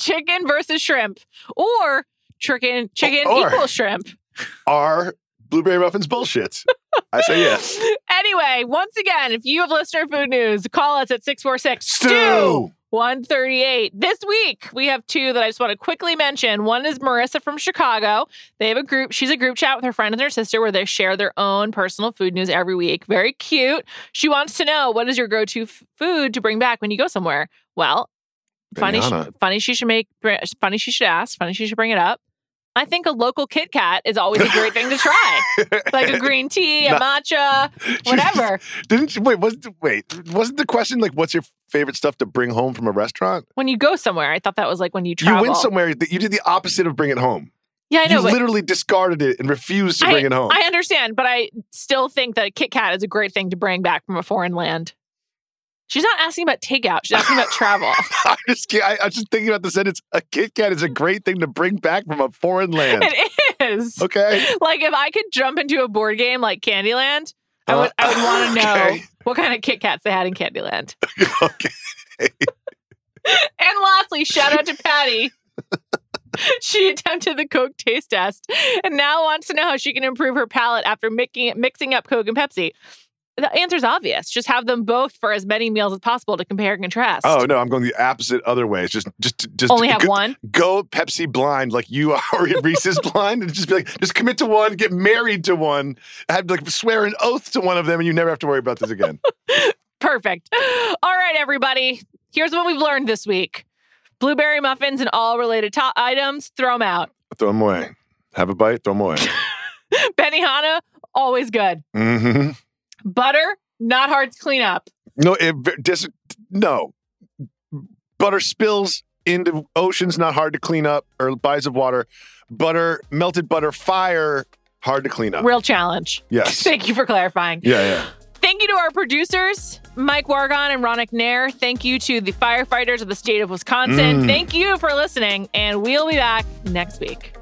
[SPEAKER 1] chicken versus shrimp, or chicken chicken
[SPEAKER 2] Or-
[SPEAKER 1] equals shrimp.
[SPEAKER 2] Are blueberry muffins bullshit? I say yes.
[SPEAKER 1] Anyway, once again, if you have listener food news, call us at 646
[SPEAKER 2] Stu!
[SPEAKER 1] 138. This week, we have two that I just want to quickly mention. One is Marissa from Chicago. They have a group, she's a group chat with her friend and her sister where they share their own personal food news every week. Very cute. She wants to know what is your go to f- food to bring back when you go somewhere? Well, funny, sh-
[SPEAKER 2] Benihana.
[SPEAKER 1] funny she should make, funny she should ask, funny she should bring it up. I think a local Kit Kat is always a great thing to try, like a green tea, a
[SPEAKER 2] No.
[SPEAKER 1] matcha, whatever.
[SPEAKER 2] Didn't you, wait? Wasn't wait? Wasn't the question like, what's your favorite stuff to bring home from a restaurant?
[SPEAKER 1] When you go somewhere, I thought that was like when you travel.
[SPEAKER 2] You went somewhere that you did the opposite of bring it home.
[SPEAKER 1] Yeah, I know.
[SPEAKER 2] you literally discarded it and refused to bring it home.
[SPEAKER 1] I understand, but I still think that a Kit Kat is a great thing to bring back from a foreign land. She's not asking about takeout. She's asking about travel.
[SPEAKER 2] I'm just, I, I'm just thinking about the sentence. A Kit Kat is a great thing to bring back from a foreign land.
[SPEAKER 1] It is.
[SPEAKER 2] Okay.
[SPEAKER 1] Like if I could jump into a board game like Candyland, I would I would want to know
[SPEAKER 2] Uh, Okay.
[SPEAKER 1] what kind of Kit Kats they had in Candyland.
[SPEAKER 2] okay.
[SPEAKER 1] And lastly, shout out to Patty. she attempted the Coke taste test and now wants to know how she can improve her palate after mixing mixing up Coke and Pepsi. The answer's obvious. Just have them both for as many meals as possible to compare and contrast.
[SPEAKER 2] Oh no, I'm going the opposite other way. It's just, just, just
[SPEAKER 1] Only have
[SPEAKER 2] go,
[SPEAKER 1] one.
[SPEAKER 2] Go Pepsi blind, like you are Reese's blind, and just be like, just commit to one, get married to one, have like swear an oath to one of them, and you never have to worry about this again.
[SPEAKER 1] Perfect. All right, everybody. Here's what we've learned this week. Blueberry muffins and all related to- items, throw them out.
[SPEAKER 2] throw them away. Have a bite, throw them away.
[SPEAKER 1] Benihana, always good.
[SPEAKER 2] hmm
[SPEAKER 1] Butter, not hard to clean up.
[SPEAKER 2] No, it, dis, no. Butter spills into oceans, not hard to clean up, or bodies of water. Butter, melted butter, fire, hard to clean up.
[SPEAKER 1] Real challenge.
[SPEAKER 2] Yes.
[SPEAKER 1] Thank you for clarifying.
[SPEAKER 2] Yeah, yeah.
[SPEAKER 1] Thank you to our producers, Mike Wargon and Ronick Nair. Thank you to the firefighters of the state of Wisconsin.
[SPEAKER 2] Mm.
[SPEAKER 1] Thank you for listening, and we'll be back next week.